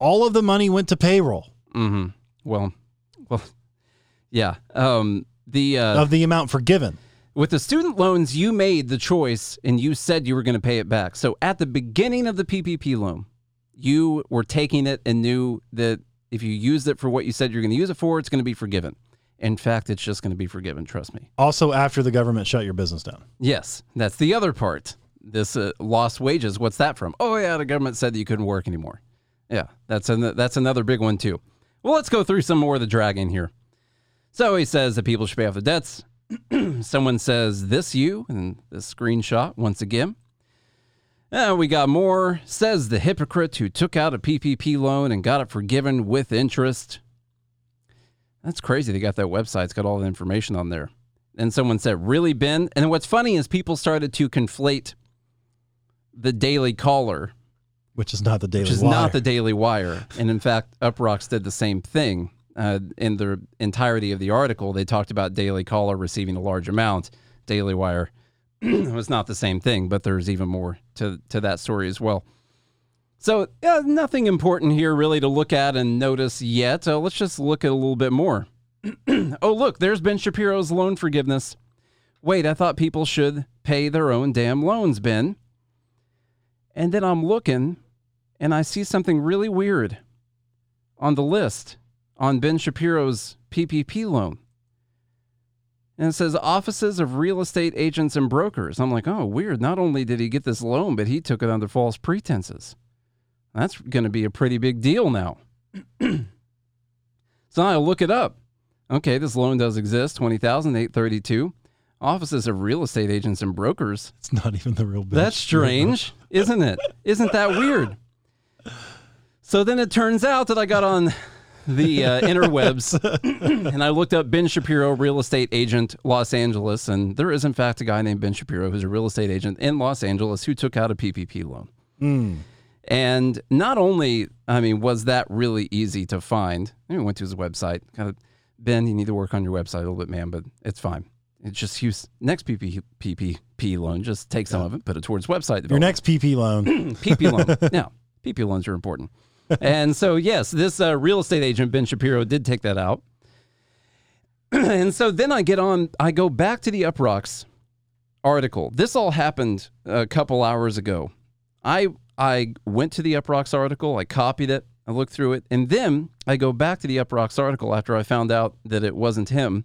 All of the money went to payroll Mm-hmm. Well, well, yeah. Um, the uh, of the amount forgiven. With the student loans, you made the choice and you said you were going to pay it back. So at the beginning of the PPP loan, you were taking it and knew that if you used it for what you said you're going to use it for, it's going to be forgiven. In fact, it's just going to be forgiven. Trust me. Also, after the government shut your business down. Yes, that's the other part. This uh, lost wages. What's that from? Oh yeah, the government said that you couldn't work anymore. Yeah, that's an, that's another big one too. Well, let's go through some more of the dragging here. So he says that people should pay off the debts. Someone says this you and this screenshot once again. Uh, we got more. Says the hypocrite who took out a PPP loan and got it forgiven with interest. That's crazy. They got that website. It's got all the information on there. And someone said, Really, Ben? And what's funny is people started to conflate the Daily Caller, Which is not the Daily which is Wire. not the Daily Wire. and in fact, Uproxx did the same thing. Uh, in the entirety of the article, they talked about Daily Caller receiving a large amount. Daily Wire was not the same thing, but there's even more to, to that story as well. So, uh, nothing important here really to look at and notice yet. Uh, let's just look at a little bit more. oh, look, there's Ben Shapiro's loan forgiveness. Wait, I thought people should pay their own damn loans, Ben. And then I'm looking and I see something really weird on the list on Ben Shapiro's PPP loan. And it says offices of real estate agents and brokers. I'm like, oh, weird. Not only did he get this loan, but he took it under false pretenses. That's going to be a pretty big deal now. so I look it up. Okay, this loan does exist, 20,832. Offices of real estate agents and brokers. It's not even the real That's strange, isn't it? Isn't that weird? So then it turns out that I got on the uh, interwebs and I looked up Ben Shapiro, real estate agent, Los Angeles, and there is in fact a guy named Ben Shapiro who's a real estate agent in Los Angeles who took out a PPP loan. Hmm. And not only, I mean, was that really easy to find? I mean, went to his website. Kind of, Ben, you need to work on your website a little bit, man, but it's fine. It's just use next PP, PPP loan. Just take some of it, put it towards website development. Your next PP loan. PP loan. Now, PP loans are important. And so, yes, this uh, real estate agent, Ben Shapiro, did take that out. and so then I get on, I go back to the Uproxx article. This all happened a couple hours ago. I I went to the Uproxx article, I copied it, I looked through it, and then I go back to the Uproxx article after I found out that it wasn't him,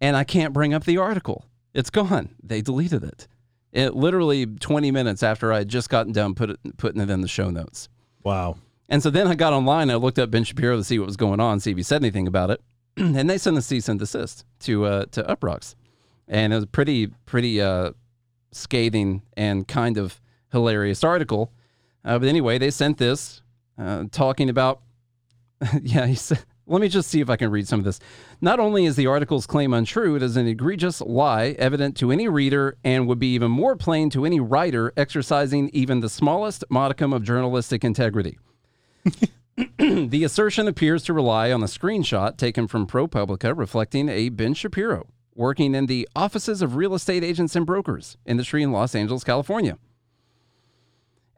and I can't bring up the article. It's gone. They deleted it. It literally 20 minutes after I had just gotten done put it, putting it in the show notes. Wow. And so then I got online. I looked up Ben Shapiro to see what was going on, see if he said anything about it, and they sent a cease and desist to uh, to Uproxx, and it was a pretty pretty uh, scathing and kind of hilarious article. Uh, but anyway, they sent this uh, talking about. yeah, he said. Let me just see if I can read some of this. Not only is the article's claim untrue, it is an egregious lie evident to any reader and would be even more plain to any writer exercising even the smallest modicum of journalistic integrity. The assertion appears to rely on a screenshot taken from ProPublica reflecting a Ben Shapiro working in the offices of real estate agents and brokers industry in Los Angeles, California.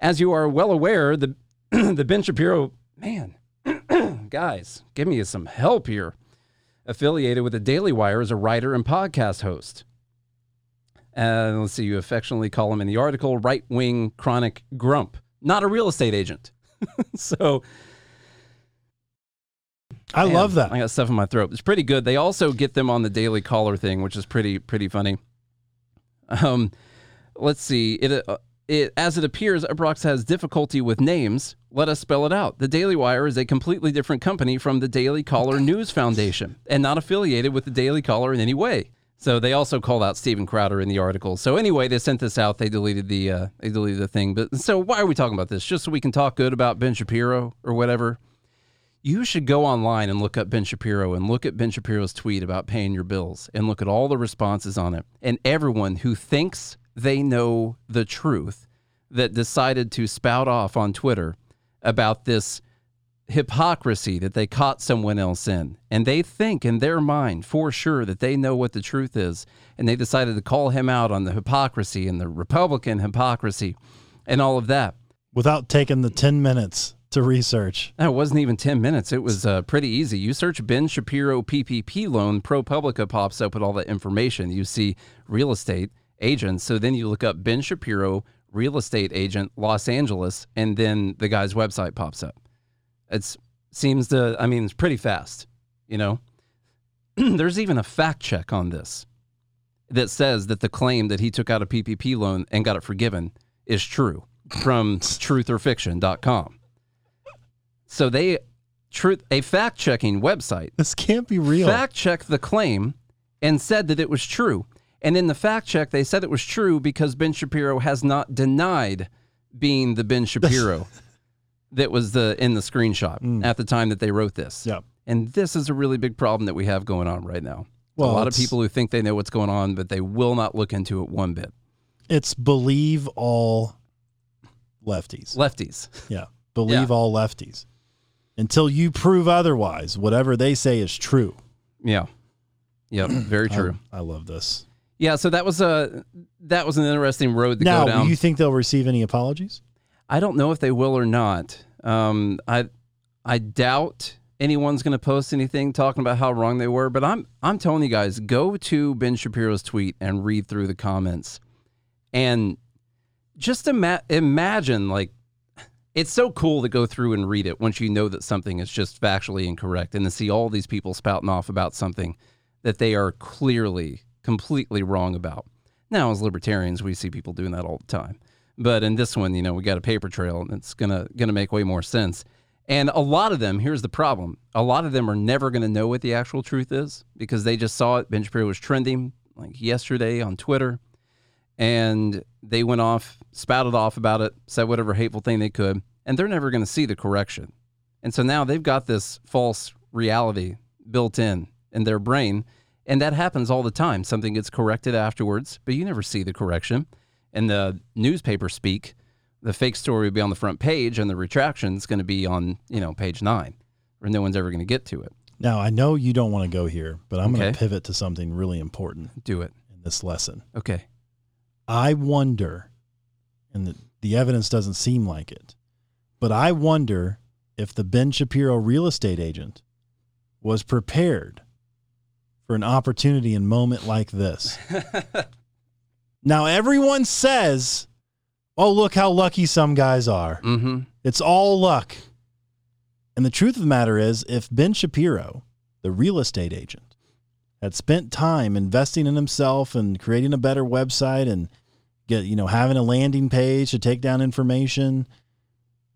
As you are well aware, the the Ben Shapiro man, guys, give me some help here. Affiliated with the Daily Wire as a writer and podcast host. And let's see, you affectionately call him in the article right wing chronic grump, not a real estate agent. so I Man, love that. I got stuff in my throat. It's pretty good. They also get them on the daily caller thing, which is pretty pretty funny. Um, let's see. It uh, it as it appears, Uproxx has difficulty with names. Let us spell it out. The Daily Wire is a completely different company from the Daily Caller News Foundation, and not affiliated with the Daily Caller in any way. So they also called out Steven Crowder in the article. So anyway, they sent this out. They deleted the uh, they deleted the thing. But so why are we talking about this? Just so we can talk good about Ben Shapiro or whatever? you should go online and look up Ben Shapiro and look at Ben Shapiro's tweet about paying your bills and look at all the responses on it. And everyone who thinks they know the truth that decided to spout off on Twitter about this hypocrisy that they caught someone else in. And they think in their mind for sure that they know what the truth is. And they decided to call him out on the hypocrisy and the Republican hypocrisy and all of that. Without taking the 10 minutes to research. It wasn't even 10 minutes. It was uh, pretty easy. You search Ben Shapiro PPP loan, ProPublica pops up with all that information. You see real estate agents. So then you look up Ben Shapiro, real estate agent, Los Angeles, and then the guy's website pops up. It seems to, I mean, it's pretty fast, you know? There's even a fact check on this that says that the claim that he took out a PPP loan and got it forgiven is true from truthorfiction.com. So they truth a fact checking website This can't be real. fact checked the claim and said that it was true. And in the fact check, they said it was true because Ben Shapiro has not denied being the Ben Shapiro that was the in the screenshot mm. at the time that they wrote this. Yeah. And this is a really big problem that we have going on right now. Well, a lot of people who think they know what's going on, but they will not look into it one bit. It's believe all lefties. Lefties. Yeah. Believe Yeah. all lefties. Until you prove otherwise, whatever they say is true. Yeah. Yep. Very true. I, I love this. yeah. So that was a that was an interesting road to now, go down. do you think they'll receive any apologies? I don't know if they will or not. Um, I I doubt anyone's going to post anything talking about how wrong they were. But I'm I'm telling you guys, go to Ben Shapiro's tweet and read through the comments, and just ima- imagine like it's so cool to go through and read it once you know that something is just factually incorrect, and to see all these people spouting off about something that they are clearly completely wrong about. Now, as libertarians, we see people doing that all the time. But in this one, you know, we got a paper trail and it's gonna gonna make way more sense. And a lot of them, here's the problem. A lot of them are never gonna know what the actual truth is because they just saw it. Ben Shapiro was trending like yesterday on Twitter. And they went off, spouted off about it, said whatever hateful thing they could, and they're never gonna see the correction. And so now they've got this false reality built in in their brain. And that happens all the time. Something gets corrected afterwards, but you never see the correction. And the newspaper speak, the fake story will be on the front page and the retraction is going to be on, you know, page nine, or no one's ever going to get to it. Now, I know you don't want to go here, but I'm going to pivot to something really important Do it. in this lesson. Okay. I wonder, and the, the evidence doesn't seem like it, but I wonder if the Ben Shapiro real estate agent was prepared for an opportunity and moment like this. now, everyone says, oh, look how lucky some guys are. Mm-hmm. It's all luck. And the truth of the matter is, if Ben Shapiro, the real estate agent, had spent time investing in himself and creating a better website and get, you know, having a landing page to take down information,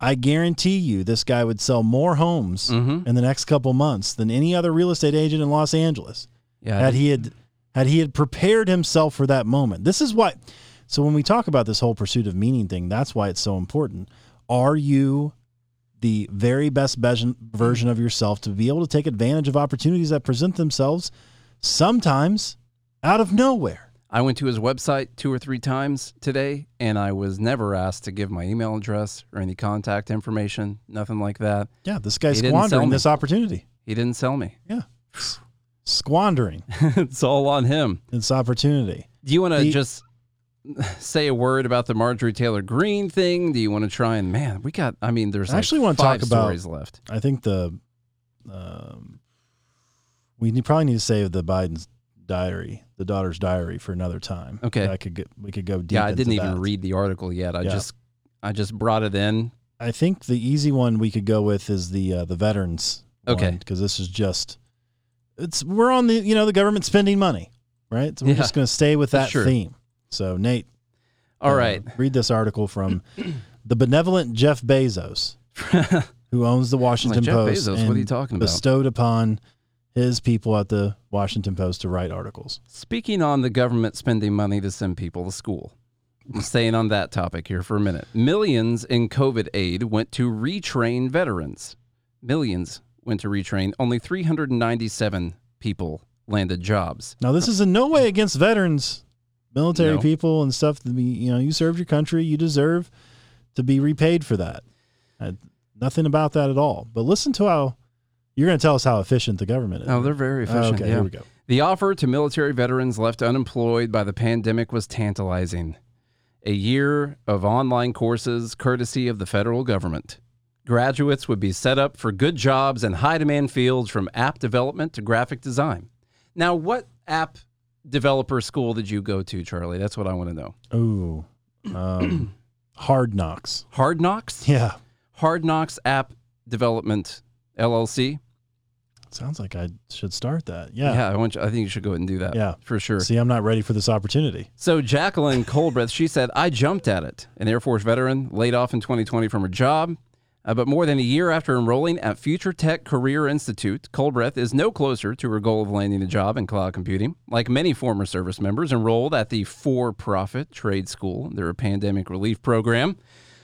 I guarantee you this guy would sell more homes Mm-hmm. in the next couple months than any other real estate agent in Los Angeles Yeah. had he had had he had prepared himself for that moment. This is why so when we talk about this whole pursuit of meaning thing, that's why it's so important. Are you the very best version of yourself to be able to take advantage of opportunities that present themselves sometimes out of nowhere? I went to his website two or three times today, and I was never asked to give my email address or any contact information, nothing like that. Yeah, this guy's squandering this opportunity. He didn't sell me. Yeah. Squandering it's all on him. It's opportunity. Do you want to just say a word about the Marjorie Taylor Greene thing? Do you want to try and man, we got? I mean, there's I like actually wanna talk about- stories left. I think the um, we need, probably need to save the Biden's diary, the daughter's diary, for another time. Okay. I could get we could go deep. Yeah, I didn't even that. read the article yet. I Yeah. just I just brought it in. I think the easy one we could go with is the uh, the veterans. Okay. because this is just it's we're on the you know the government spending money, right? So we're Yeah. just going to stay with that Sure. theme. So Nate, All uh, right. read this article from the benevolent Jeff Bezos, who owns the Washington Jeff Post. Bezos, what are you talking about? Bestowed upon his people at the Washington Post to write articles. Speaking on the government spending money to send people to school. I'm staying on that topic here for a minute. Millions in COVID aid went to retrain veterans. Millions went to retrain. Only 397 people landed jobs. Now, this is in no way against veterans, military No. people, and stuff. Be, you know, you served your country, you deserve to be repaid for that. Uh, Nothing about that at all. But listen to how you're going to tell us how efficient the government is. Oh, they're very efficient. okay, yeah. here we go. The offer to military veterans left unemployed by the pandemic was tantalizing. A year of online courses courtesy of the federal government. Graduates would be set up for good jobs in high demand fields from app development to graphic design. Now, what app developer school did you go to, Charlie? That's what I want to know. Ooh, um, hard knocks. Hard Knocks? Yeah, Hard Knocks App Development LLC? sounds like I should start that. Yeah. Yeah, I want you, I think you should go ahead and do that. Yeah. For sure. See, I'm not ready for this opportunity. So Jacqueline Colbreth, she said, I jumped at it. An Air Force veteran laid off in 2020 from her job. Uh, but more than a year after enrolling at Future Tech Career Institute, Colbreth is no closer to her goal of landing a job in cloud computing. Like many former service members enrolled at the for profit trade school, their pandemic relief program,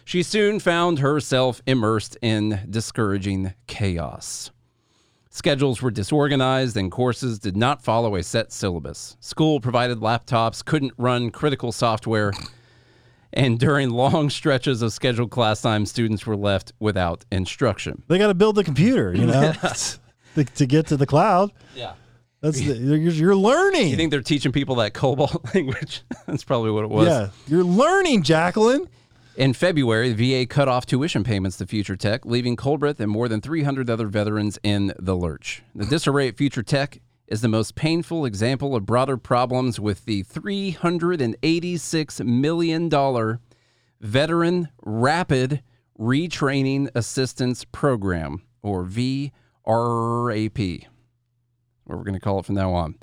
she soon found herself immersed in discouraging chaos. Schedules were disorganized and courses did not follow a set syllabus. School provided laptops, couldn't run critical software, and during long stretches of scheduled class time, students were left without instruction. They got to build the computer, you know, to, to get to the cloud. Yeah. That's the, you're, learning. You think they're teaching people that COBOL language? That's probably what it was. yeah, you're learning, Jacqueline. In February, the VA cut off tuition payments to Future Tech, leaving Colbreth and more than 300 other veterans in the lurch. The disarray at Future Tech is the most painful example of broader problems with the $386 million Veteran Rapid Retraining Assistance Program, or VRAP, what we're going to call it from now on.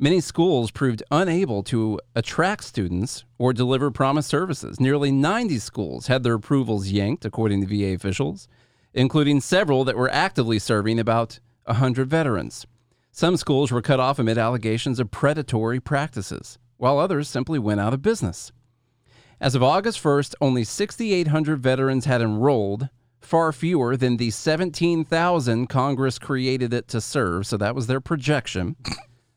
Many schools proved unable to attract students or deliver promised services. Nearly 90 schools had their approvals yanked, according to VA officials, including several that were actively serving about 100 veterans. Some schools were cut off amid allegations of predatory practices, while others simply went out of business. As of August 1st, only 6,800 veterans had enrolled, far fewer than the 17,000 Congress created it to serve. So that was their projection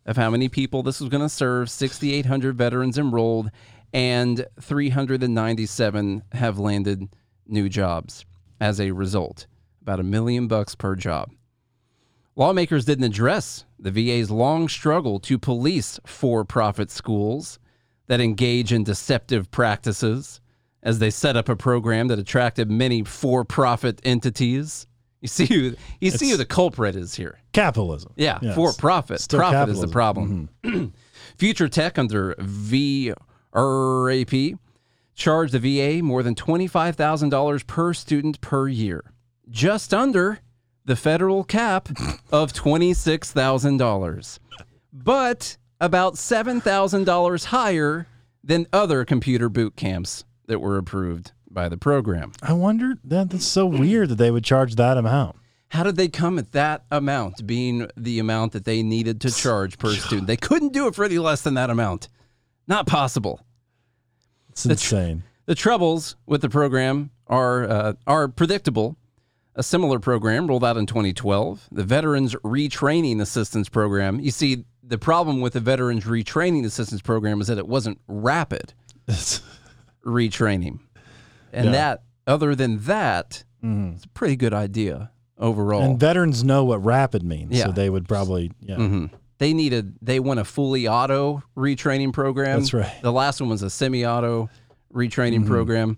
of how many people this was going to serve 6,800 veterans enrolled, and 397 have landed new jobs as a result. About a million bucks per job. Lawmakers didn't address the VA's long struggle to police for profit schools that engage in deceptive practices as they set up a program that attracted many for profit entities. You see who you see who the culprit is here. Capitalism. Yeah, Yes. for profit. Still Profit is the capitalism. problem. Mm-hmm. Future Tech under VRAP charged the VA more than $25,000 per student per year, just under the federal cap of $26,000, but about $7,000 higher than other computer boot camps that were approved by the program. I wonder that that's so weird that they would charge that amount. How did they come at that amount being the amount that they needed to charge per student? They couldn't do it for any less than that amount. Not possible. It's insane. The troubles with the program are uh, are predictable. A similar program rolled out in 2012, the Veterans Retraining Assistance Program. You see, the problem with the Veterans Retraining Assistance Program is that it wasn't rapid retraining. And Yeah. that, other than that, it's a pretty good idea overall. and veterans know what rapid means, Yeah. so they would probably yeah. hmm They needed they want a fully auto retraining program. That's right. Mm-hmm. The last one was a semi-auto retraining program.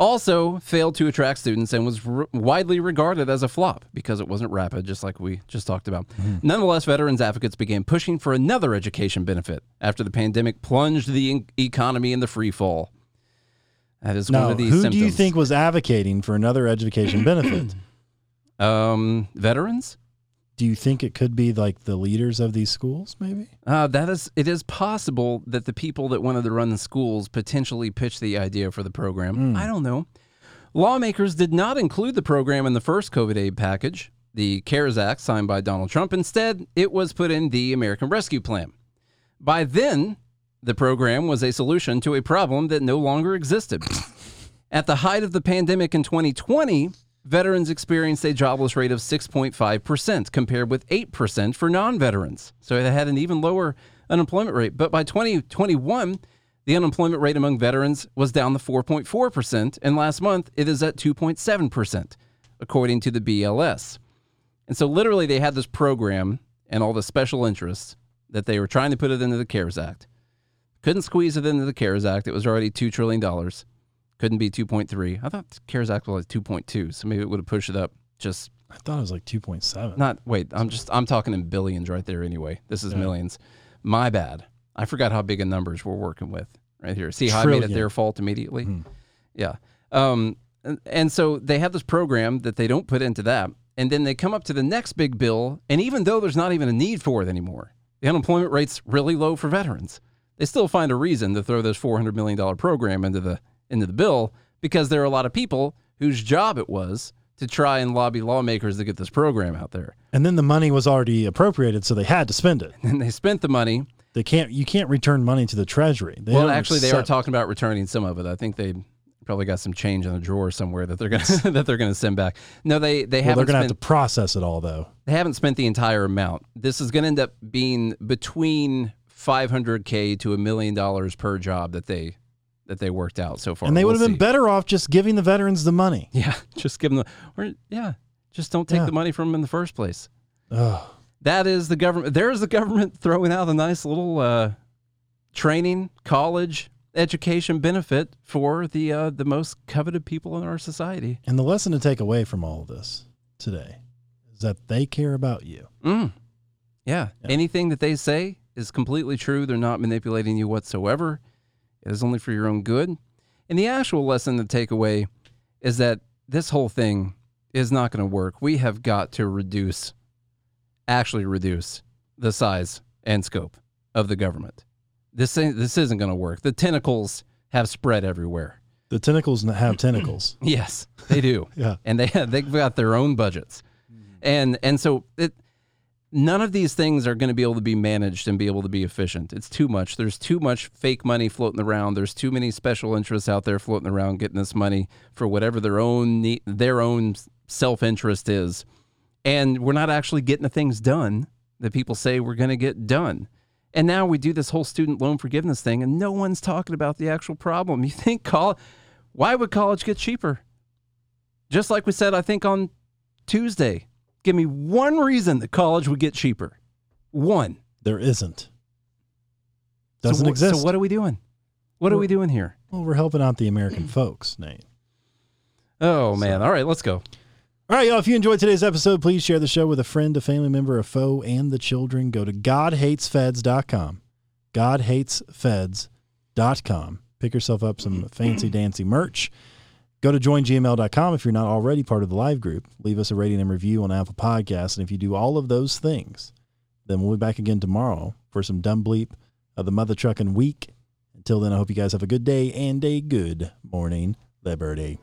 Also failed to attract students and was r- widely regarded as a flop because it wasn't rapid, just like we just talked about. Mm-hmm. Nonetheless, veterans advocates began pushing for another education benefit after the pandemic plunged the en- economy in the free fall. That is one of these who symptoms. do you think was advocating for another education benefit? Um, veterans. Do you think it could be like the leaders of these schools, maybe? Uh, that is, it is possible that the people that wanted to run the schools potentially pitched the idea for the program. I don't know. Lawmakers did not include the program in the first COVID aid package, the CARES Act signed by Donald Trump. Instead, it was put in the American Rescue Plan. By then, the program was a solution to a problem that no longer existed. At the height of the pandemic in 2020, veterans experienced a jobless rate of 6.5%, compared with 8% for non veterans. So they had an even lower unemployment rate. But by 2021, the unemployment rate among veterans was down to 4.4%, and last month it is at 2.7%. according to the BLS. And so, literally, they had this program and all the special interests that they were trying to put it into the CARES Act. Couldn't squeeze it into the CARES Act. It was already $2 trillion. Couldn't be 2.3. I thought CARES Act was 2.2, so maybe it would have pushed it up just I thought it was like 2.7. not wait, I'm just I'm talking in billions right there anyway. This is Yeah. millions. My bad. I forgot how big a numbers we're working with right here. See how I made it their fault immediately? Mhm. Yeah. Um and, and so they have this program that they don't put into that. And then they come up to the next big bill, and even though there's not even a need for it anymore, the unemployment rate's really low for veterans. They still find a reason to throw this four hundred million dollar program into the into the bill because there are a lot of people whose job it was to try and lobby lawmakers to get this program out there. And then the money was already appropriated, so they had to spend it. And they spent the money. They can't. You can't return money to the treasury. They well, actually, they are talking about returning some of it. I think they probably got some change in a drawer somewhere that they're gonna that they're gonna send back. No, they they Well, haven't they're going to have to process it all, though. they haven't spent the entire amount. This is going to end up being between 500k to a million dollars per job that they that they worked out so far. and they would We'll have been see. better off just giving the veterans the money. Yeah, just give them the or yeah, just don't take Yeah. the money from them in the first place. Ugh. That is the government. There is the government throwing out a nice little uh, training, college, education benefit for the uh, the most coveted people in our society. And the lesson to take away from all of this today is that they care about you. Mm. Yeah. Yeah. Anything that they say is completely true. They're not manipulating you whatsoever. It is only for your own good. And the actual lesson to take away is that this whole thing is not going to work. We have got to reduce, actually reduce the size and scope of the government. This this isn't going to work. The tentacles have spread everywhere. The tentacles have tentacles. Yes, they do. Yeah. and they they've got their own budgets, mm-hmm. and and so it none of these things are going to be able to be managed and be able to be efficient. It's too much. There's too much fake money floating around. There's too many special interests out there floating around getting this money for whatever their own their own self interest is, and we're not actually getting the things done that people say we're going to get done. And now we do this whole student loan forgiveness thing, and no one's talking about the actual problem. You think call, why would college get cheaper? Just like we said, I think on Tuesday, give me one reason that college would get cheaper. One. There isn't. Doesn't wh- exist. So what are we doing? What are we doing here? well, we're helping out the American folks, Nate. Oh man! All right, let's go. All right, y'all. If you enjoyed today's episode, please share the show with a friend, a family member, a foe, and the children. Go to GodHatesFeds.com. GodHatesFeds.com. Pick yourself up some fancy dancy merch. Go to joingml.com if you're not already part of the live group. Leave us a rating and review on Apple Podcasts. And if you do all of those things, then we'll be back again tomorrow for some dumb bleep of the mother trucking week. Until then, I hope you guys have a good day and a good morning, Liberty.